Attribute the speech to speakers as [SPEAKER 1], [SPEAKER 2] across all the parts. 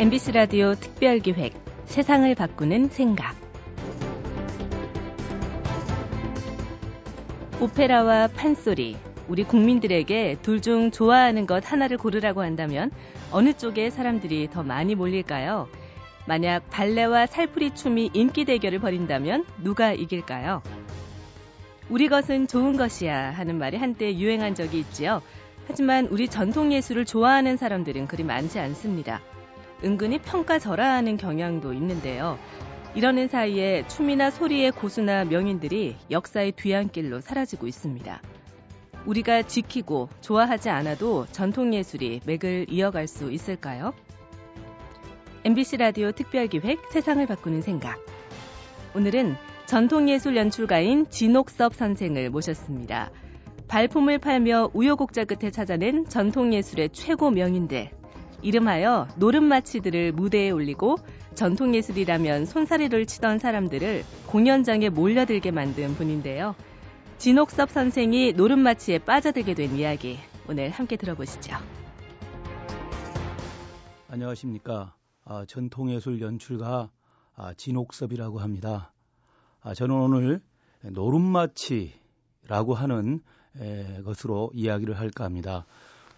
[SPEAKER 1] MBC 라디오 특별기획 세상을 바꾸는 생각 오페라와 판소리 우리 국민들에게 둘 중 좋아하는 것 하나를 고르라고 한다면 어느 쪽에 사람들이 더 많이 몰릴까요? 만약 발레와 살풀이 춤이 인기 대결을 벌인다면 누가 이길까요? 우리 것은 좋은 것이야 하는 말이 한때 유행한 적이 있지요. 하지만 우리 전통 예술을 좋아하는 사람들은 그리 많지 않습니다. 은근히 평가절하하는 경향도 있는데요. 이러는 사이에 춤이나 소리의 고수나 명인들이 역사의 뒤안길로 사라지고 있습니다. 우리가 지키고 좋아하지 않아도 전통 예술이 맥을 이어갈 수 있을까요? MBC 라디오 특별기획 세상을 바꾸는 생각. 오늘은 전통예술 연출가인 진옥섭 선생을 모셨습니다. 발품을 팔며 우여곡절 끝에 찾아낸 전통예술의 최고 명인들. 이름하여 노름마치들을 무대에 올리고 전통예술이라면 손사리를 치던 사람들을 공연장에 몰려들게 만든 분인데요. 진옥섭 선생이 노름마치에 빠져들게 된 이야기 오늘 함께 들어보시죠.
[SPEAKER 2] 안녕하십니까. 아, 전통예술 연출가 아, 진옥섭이라고 합니다. 아, 저는 오늘 노름마치라고 하는 에, 것으로 이야기를 할까 합니다.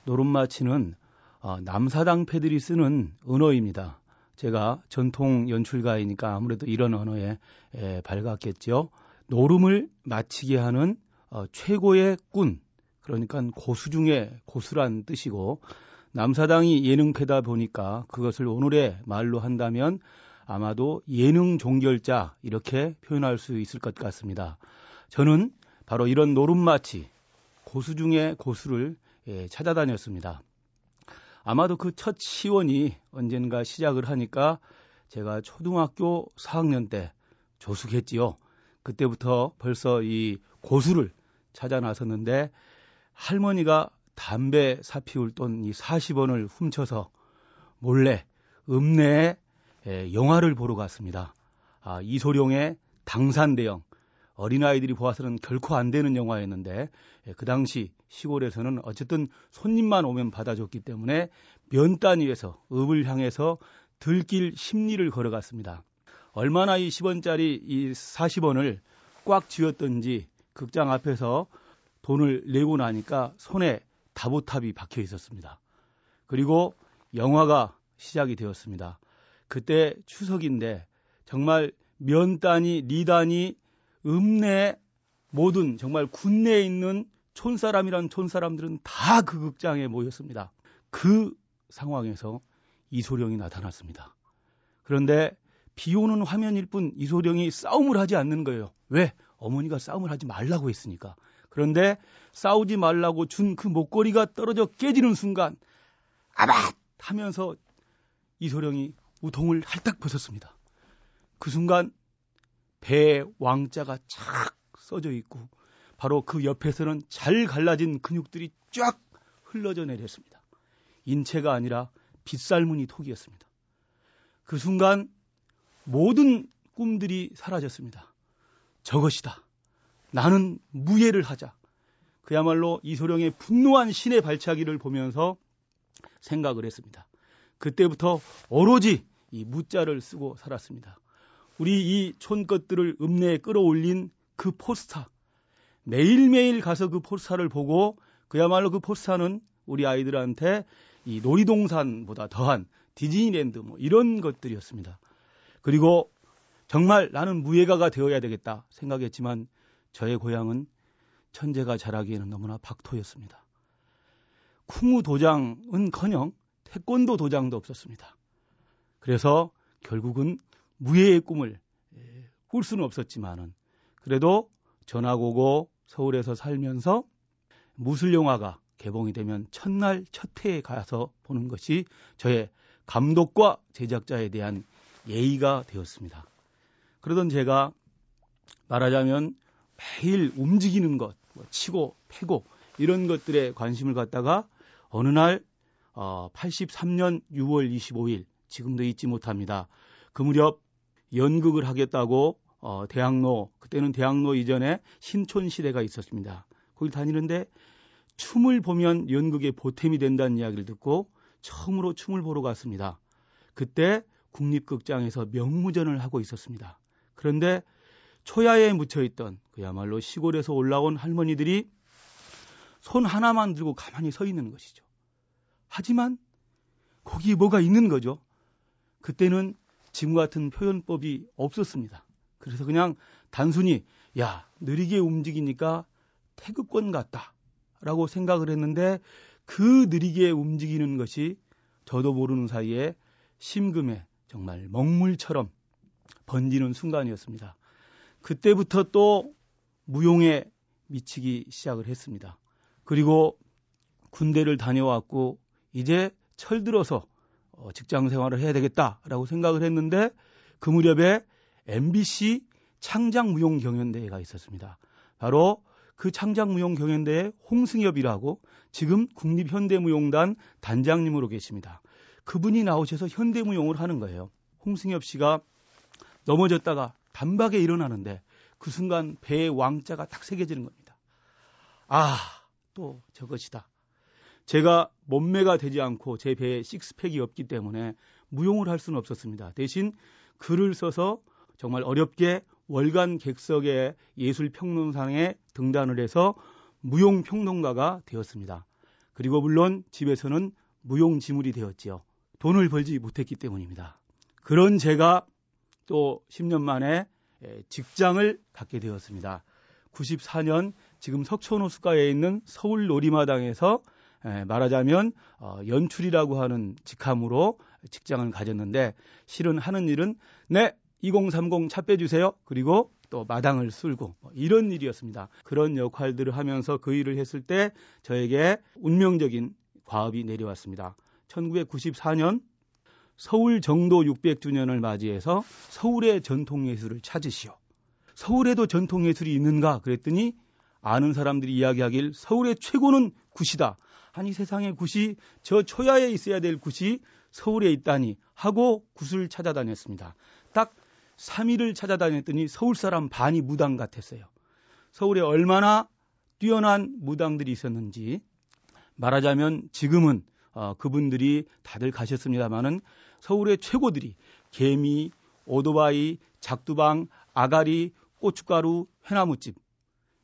[SPEAKER 2] 노름마치는 어, 남사당 패들이 쓰는 언어입니다. 제가 전통 연출가이니까 아무래도 이런 언어에 에, 밝았겠죠. 노름을 마치게 하는 어, 최고의 꾼, 그러니까 고수 중에 고수란 뜻이고 남사당이 예능패다 보니까 그것을 오늘의 말로 한다면 아마도 예능 종결자 이렇게 표현할 수 있을 것 같습니다. 저는 바로 이런 노름마치 고수 중에 고수를 예, 찾아다녔습니다. 아마도 그 첫 시원이 언젠가 시작을 하니까 제가 초등학교 4학년 때 조숙했지요. 그때부터 벌써 이 고수를 찾아 나섰는데 할머니가 담배 사피울 돈 이 40원을 훔쳐서 몰래 읍내에 영화를 보러 갔습니다. 아, 이소룡의 당산대영 어린아이들이 보아서는 결코 안 되는 영화였는데 예, 그 당시 시골에서는 어쨌든 손님만 오면 받아줬기 때문에 면단 위에서 읍을 향해서 들길 심리를 걸어갔습니다. 얼마나 이 10원짜리 이 40원을 꽉 쥐었던지 극장 앞에서 돈을 내고 나니까 손에 다보탑이 박혀 있었습니다. 그리고 영화가 시작이 되었습니다. 그때 추석인데 정말 면단이 리단이 읍내 모든 정말 군내에 있는 촌사람이란 촌사람들은 다 그 극장에 모였습니다. 그 상황에서 이소룡이 나타났습니다. 그런데 비 오는 화면일 뿐 이소룡이 싸움을 하지 않는 거예요. 왜? 어머니가 싸움을 하지 말라고 했으니까. 그런데 싸우지 말라고 준 그 목걸이가 떨어져 깨지는 순간 아밧 하면서 이소룡이 우통을 할딱 벗었습니다. 그 순간 배에 왕자가 착 써져 있고 바로 그 옆에서는 잘 갈라진 근육들이 쫙 흘러져 내렸습니다. 인체가 아니라 빗살무늬 톡이었습니다. 그 순간 모든 꿈들이 사라졌습니다. 저것이다. 나는 무예를 하자. 그야말로 이소룡의 분노한 신의 발차기를 보면서 생각을 했습니다. 그때부터 오로지 이 무자를 쓰고 살았습니다. 우리 이 촌것들을 읍내에 끌어올린 그 포스터. 매일매일 가서 그 포스터를 보고 그야말로 그 포스터는 우리 아이들한테 이 놀이동산보다 더한 디즈니랜드 뭐 이런 것들이었습니다. 그리고 정말 나는 무예가가 되어야 되겠다 생각했지만 저의 고향은 천재가 자라기에는 너무나 박토였습니다. 쿵우 도장은 커녕 태권도 도장도 없었습니다. 그래서 결국은 무예의 꿈을 꿀 수는 없었지만은 그래도 전학 오고 서울에서 살면서 무술 영화가 개봉이 되면 첫날 첫 회에 가서 보는 것이 저의 감독과 제작자에 대한 예의가 되었습니다. 그러던 제가 말하자면 매일 움직이는 것, 뭐 치고 패고 이런 것들에 관심을 갖다가 어느 날 어, 83년 6월 25일 지금도 잊지 못합니다. 그 무렵 연극을 하겠다고 어, 대학로 그때는 대학로 이전에 신촌 시대가 있었습니다. 거기 다니는데 춤을 보면 연극의 보탬이 된다는 이야기를 듣고 처음으로 춤을 보러 갔습니다. 그때 국립극장에서 명무전을 하고 있었습니다. 그런데 초야에 묻혀 있던 그야말로 시골에서 올라온 할머니들이 손 하나만 들고 가만히 서 있는 것이죠. 하지만 거기에 뭐가 있는 거죠. 그때는 지금 같은 표현법이 없었습니다. 그래서 그냥 단순히 야 느리게 움직이니까 태극권 같다 라고 생각을 했는데 그 느리게 움직이는 것이 저도 모르는 사이에 심금에 정말 먹물처럼 번지는 순간이었습니다. 그때부터 또 무용에 미치기 시작을 했습니다. 그리고 군대를 다녀왔고 이제 철들어서 어, 직장 생활을 해야 되겠다라고 생각을 했는데 그 무렵에 MBC 창작 무용 경연대회가 있었습니다. 바로 그 창작 무용 경연대회 홍승엽이라고 지금 국립현대무용단 단장님으로 계십니다. 그분이 나오셔서 현대무용을 하는 거예요. 홍승엽 씨가 넘어졌다가 단박에 일어나는데 그 순간 배에 왕자가 딱 새겨지는 겁니다. 아, 또 저것이다. 제가 몸매가 되지 않고 제 배에 식스팩이 없기 때문에 무용을 할 수는 없었습니다. 대신 글을 써서 정말 어렵게 월간 객석의 예술평론상에 등단을 해서 무용평론가가 되었습니다. 그리고 물론 집에서는 무용지물이 되었지요. 돈을 벌지 못했기 때문입니다. 그런 제가 또 10년 만에 직장을 갖게 되었습니다. 94년 지금 석촌호수가에 있는 서울 놀이마당에서 말하자면 어, 연출이라고 하는 직함으로 직장을 가졌는데 실은 하는 일은 네 2030 차 빼주세요. 그리고 또 마당을 쓸고 뭐 이런 일이었습니다. 그런 역할들을 하면서 그 일을 했을 때 저에게 운명적인 과업이 내려왔습니다. 1994년 서울 정도 600주년을 맞이해서 서울의 전통예술을 찾으시오. 서울에도 전통예술이 있는가 그랬더니 아는 사람들이 이야기하길 서울의 최고는 굿이다. 아니 세상에 굿이 저 초야에 있어야 될 굿이 서울에 있다니 하고 굿을 찾아다녔습니다. 딱 3일을 찾아다녔더니 서울 사람 반이 무당 같았어요. 서울에 얼마나 뛰어난 무당들이 있었는지 말하자면 지금은 어, 그분들이 다들 가셨습니다마는 서울의 최고들이 개미, 오토바이, 작두방, 아가리, 고춧가루, 회나무집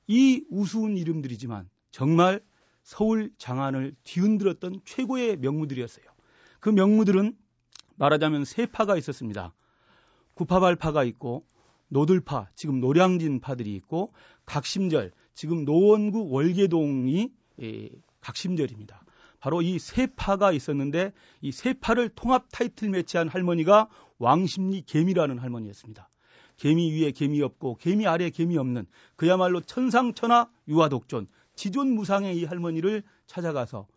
[SPEAKER 2] 이 우스운 이름들이지만 정말 서울 장안을 뒤흔들었던 최고의 명무들이었어요. 그 명무들은 말하자면 세 파가 있었습니다. 구파발파가 있고 노들파, 지금 노량진파들이 있고 각심절, 지금 노원구 월계동이 예, 각심절입니다. 바로 이 세 파가 있었는데 이 세 파를 통합 타이틀 매치한 할머니가 왕십리 개미라는 할머니였습니다. 개미 위에 개미 없고 개미 아래 개미 없는 그야말로 천상천하 유아독존 지존 무상의 이 할머니를 찾아가서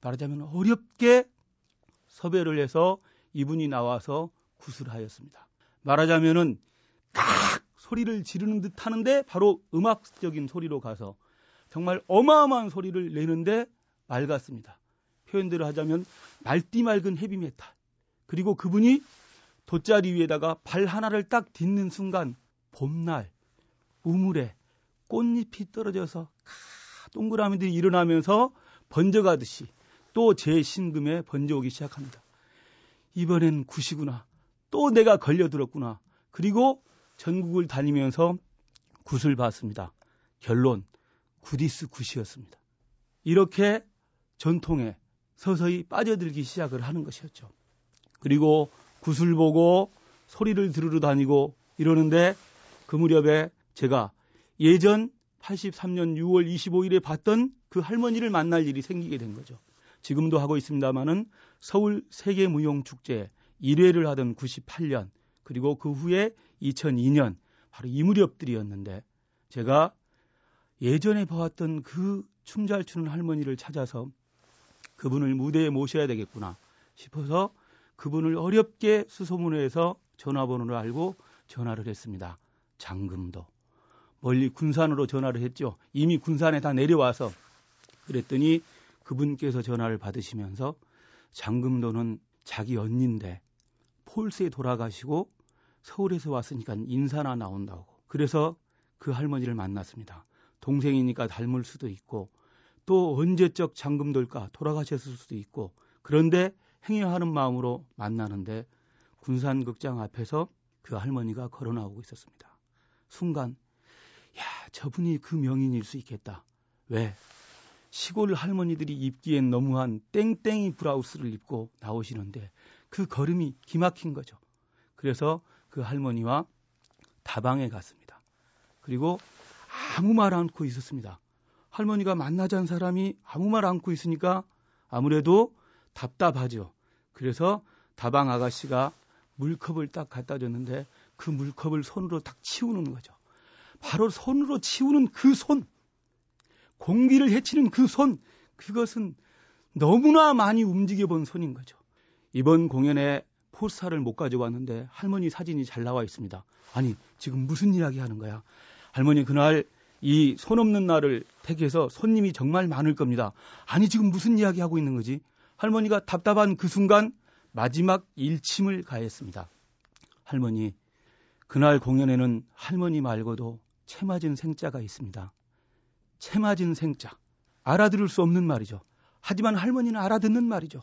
[SPEAKER 2] 말하자면 어렵게 섭외를 해서 이분이 나와서 구슬하였습니다. 말하자면은 깍 소리를 지르는 듯 하는데 바로 음악적인 소리로 가서 정말 어마어마한 소리를 내는데 맑았습니다. 표현대로 하자면 맑디 맑은 헤비메탈. 그리고 그분이 돗자리 위에다가 발 하나를 딱 딛는 순간 봄날 우물에 꽃잎이 떨어져서 동그라미들이 일어나면서 번져가듯이 또 제 신금에 번져오기 시작합니다. 이번엔 굿이구나. 또 내가 걸려들었구나. 그리고 전국을 다니면서 굿을 봤습니다. 결론, 굿이스 굿이었습니다. 이렇게 전통에 서서히 빠져들기 시작을 하는 것이었죠. 그리고 굿을 보고 소리를 들으러 다니고 이러는데 그 무렵에 제가 예전 83년 6월 25일에 봤던 그 할머니를 만날 일이 생기게 된 거죠. 지금도 하고 있습니다마는 서울 세계무용축제 1회를 하던 98년 그리고 그 후에 2002년 바로 이 무렵들이었는데 제가 예전에 봐왔던 그 춤 잘 추는 할머니를 찾아서 그분을 무대에 모셔야 되겠구나 싶어서 그분을 어렵게 수소문해서 전화번호를 알고 전화를 했습니다. 장금도. 멀리 군산으로 전화를 했죠. 이미 군산에 다 내려와서 그랬더니 그분께서 전화를 받으시면서 장금도는 자기 언니인데 폴스에 돌아가시고 서울에서 왔으니까 인사나 나온다고. 그래서 그 할머니를 만났습니다. 동생이니까 닮을 수도 있고 또 언제적 장금돌까 돌아가셨을 수도 있고 그런데 행여하는 마음으로 만나는데 군산극장 앞에서 그 할머니가 걸어 나오고 있었습니다. 순간, 야, 저분이 그 명인일 수 있겠다. 왜? 시골 할머니들이 입기엔 너무한 땡땡이 브라우스를 입고 나오시는데 그 걸음이 기막힌 거죠. 그래서 그 할머니와 다방에 갔습니다. 그리고 아무 말 않고 있었습니다. 할머니가 만나자는 사람이 아무 말 않고 있으니까 아무래도 답답하죠. 그래서 다방 아가씨가 물컵을 딱 갖다 줬는데 그 물컵을 손으로 딱 치우는 거죠. 바로 손으로 치우는 그 손, 공기를 해치는 그 손, 그것은 너무나 많이 움직여 본 손인 거죠. 이번 공연에 포스터를 못 가져왔는데 할머니 사진이 잘 나와 있습니다. 아니, 지금 무슨 이야기 하는 거야? 할머니 그날 이 손 없는 날을 택해서 손님이 정말 많을 겁니다. 아니, 지금 무슨 이야기 하고 있는 거지? 할머니가 답답한 그 순간 마지막 일침을 가했습니다. 할머니, 그날 공연에는 할머니 말고도 채 맞은 생자가 있습니다. 채 맞은 생자. 알아들을 수 없는 말이죠. 하지만 할머니는 알아듣는 말이죠.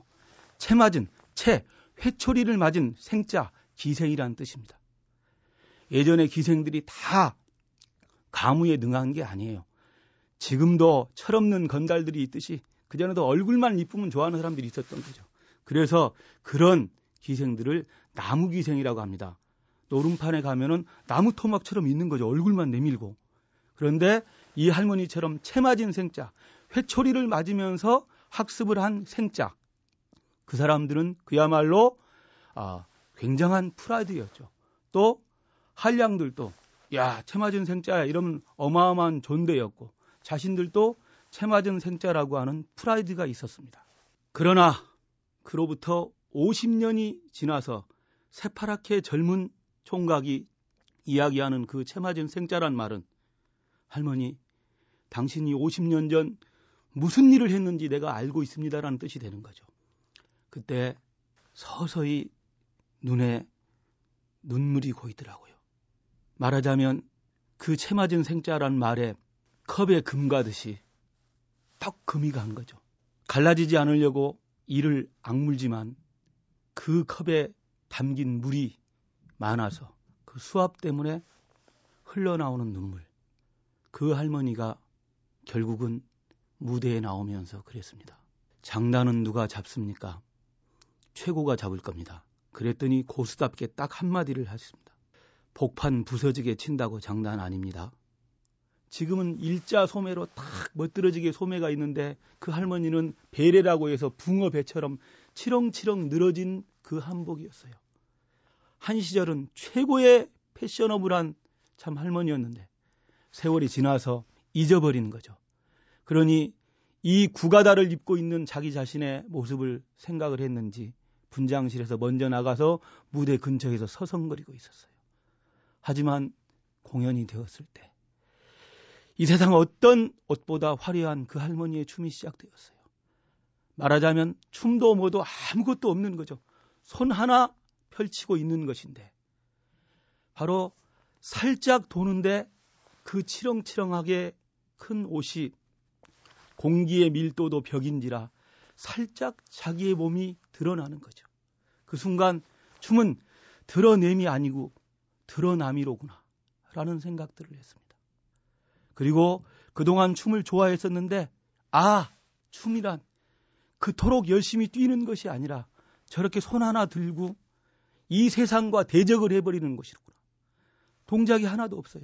[SPEAKER 2] 채 맞은, 채, 회초리를 맞은 생자, 기생이란 뜻입니다. 예전에 기생들이 다 가무에 능한 게 아니에요. 지금도 철없는 건달들이 있듯이 그전에도 얼굴만 이쁘면 좋아하는 사람들이 있었던 거죠. 그래서 그런 기생들을 나무 기생이라고 합니다. 노름판에 가면은 나무 토막처럼 있는 거죠. 얼굴만 내밀고. 그런데 이 할머니처럼 채 맞은 생자, 회초리를 맞으면서 학습을 한 생자. 그 사람들은 그야말로 아, 굉장한 프라이드였죠. 또 한량들도 야, 채 맞은 생자야 이러면 어마어마한 존대였고 자신들도 채 맞은 생자라고 하는 프라이드가 있었습니다. 그러나 그로부터 50년이 지나서 새파랗게 젊은 총각이 이야기하는 그 채맞은 생자란 말은 할머니, 당신이 50년 전 무슨 일을 했는지 내가 알고 있습니다라는 뜻이 되는 거죠. 그때 서서히 눈에 눈물이 고이더라고요. 말하자면 그 채맞은 생자란 말에 컵에 금 가듯이 턱 금이 간 거죠. 갈라지지 않으려고 이를 악물지만 그 컵에 담긴 물이 많아서 그 수압 때문에 흘러나오는 눈물. 그 할머니가 결국은 무대에 나오면서 그랬습니다. 장단은 누가 잡습니까? 최고가 잡을 겁니다. 그랬더니 고수답게 딱 한마디를 하십니다. 복판 부서지게 친다고 장난 아닙니다. 지금은 일자 소매로 딱 멋들어지게 소매가 있는데 그 할머니는 베레라고 해서 붕어 배처럼 치렁치렁 늘어진 그 한복이었어요. 한 시절은 최고의 패셔너블한 참 할머니였는데 세월이 지나서 잊어버리는 거죠. 그러니 이 구가다를 입고 있는 자기 자신의 모습을 생각을 했는지 분장실에서 먼저 나가서 무대 근처에서 서성거리고 있었어요. 하지만 공연이 되었을 때 이 세상 어떤 옷보다 화려한 그 할머니의 춤이 시작되었어요. 말하자면 춤도 뭐도 아무것도 없는 거죠. 손 하나 펼치고 있는 것인데 바로 살짝 도는데 그 치렁치렁하게 큰 옷이 공기의 밀도도 벽인지라 살짝 자기의 몸이 드러나는 거죠. 그 순간 춤은 드러냄이 아니고 드러남이로구나 라는 생각들을 했습니다. 그리고 그동안 춤을 좋아했었는데 아 춤이란 그토록 열심히 뛰는 것이 아니라 저렇게 손 하나 들고 이 세상과 대적을 해버리는 것이로구나. 동작이 하나도 없어요.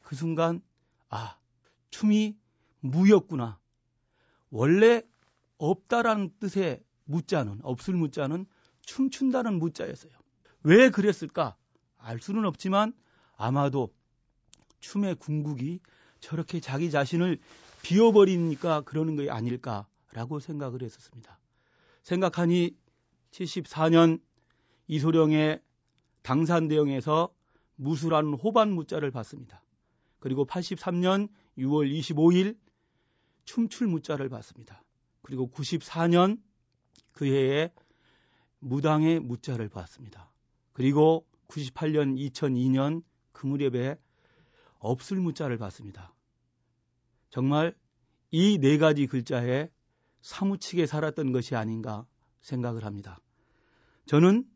[SPEAKER 2] 그 순간, 아, 춤이 무였구나. 원래 없다라는 뜻의 무자는, 없을 무자는 춤춘다는 무자였어요. 왜 그랬을까? 알 수는 없지만 아마도 춤의 궁극이 저렇게 자기 자신을 비워버리니까 그러는 게 아닐까라고 생각을 했었습니다. 생각하니 74년 이소룡의 당산대영에서 무수라는 호반 무자를 받습니다. 그리고 83년 6월 25일 춤출 무자를 받습니다. 그리고 94년 그 해에 무당의 무자를 받습니다. 그리고 98년 2002년 그 무렵에 없을 무자를 받습니다. 정말 이 네 가지 글자에 사무치게 살았던 것이 아닌가 생각을 합니다. 저는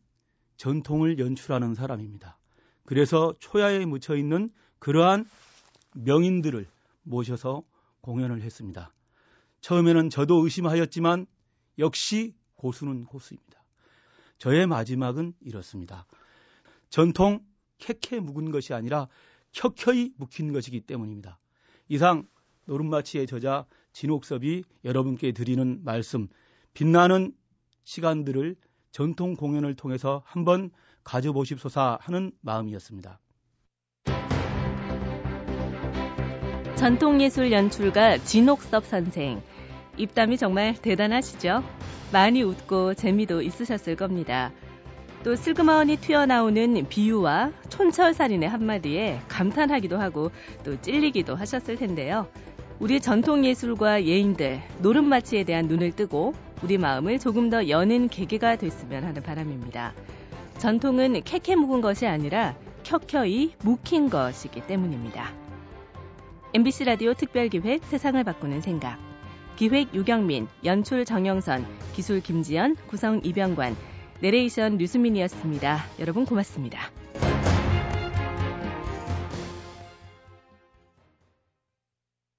[SPEAKER 2] 전통을 연출하는 사람입니다. 그래서 초야에 묻혀 있는 그러한 명인들을 모셔서 공연을 했습니다. 처음에는 저도 의심하였지만 역시 고수는 고수입니다. 저의 마지막은 이렇습니다. 전통 캐캐 묵은 것이 아니라 켜켜이 묵힌 것이기 때문입니다. 이상 노름마치의 저자 진옥섭이 여러분께 드리는 말씀, 빛나는 시간들을 전통 공연을 통해서 한번 가져보십소사 하는 마음이었습니다.
[SPEAKER 1] 전통예술 연출가 진옥섭 선생. 입담이 정말 대단하시죠? 많이 웃고 재미도 있으셨을 겁니다. 또 슬그머니 튀어나오는 비유와 촌철살인의 한마디에 감탄하기도 하고 또 찔리기도 하셨을 텐데요. 우리 전통예술과 예인들, 노름마치에 대한 눈을 뜨고 우리 마음을 조금 더 여는 계기가 됐으면 하는 바람입니다. 전통은 캐캐 묵은 것이 아니라 켜켜이 묵힌 것이기 때문입니다. MBC 라디오 특별기획 세상을 바꾸는 생각. 기획 유경민, 연출 정영선, 기술 김지연, 구성 이병관, 내레이션 류수민이었습니다. 여러분 고맙습니다.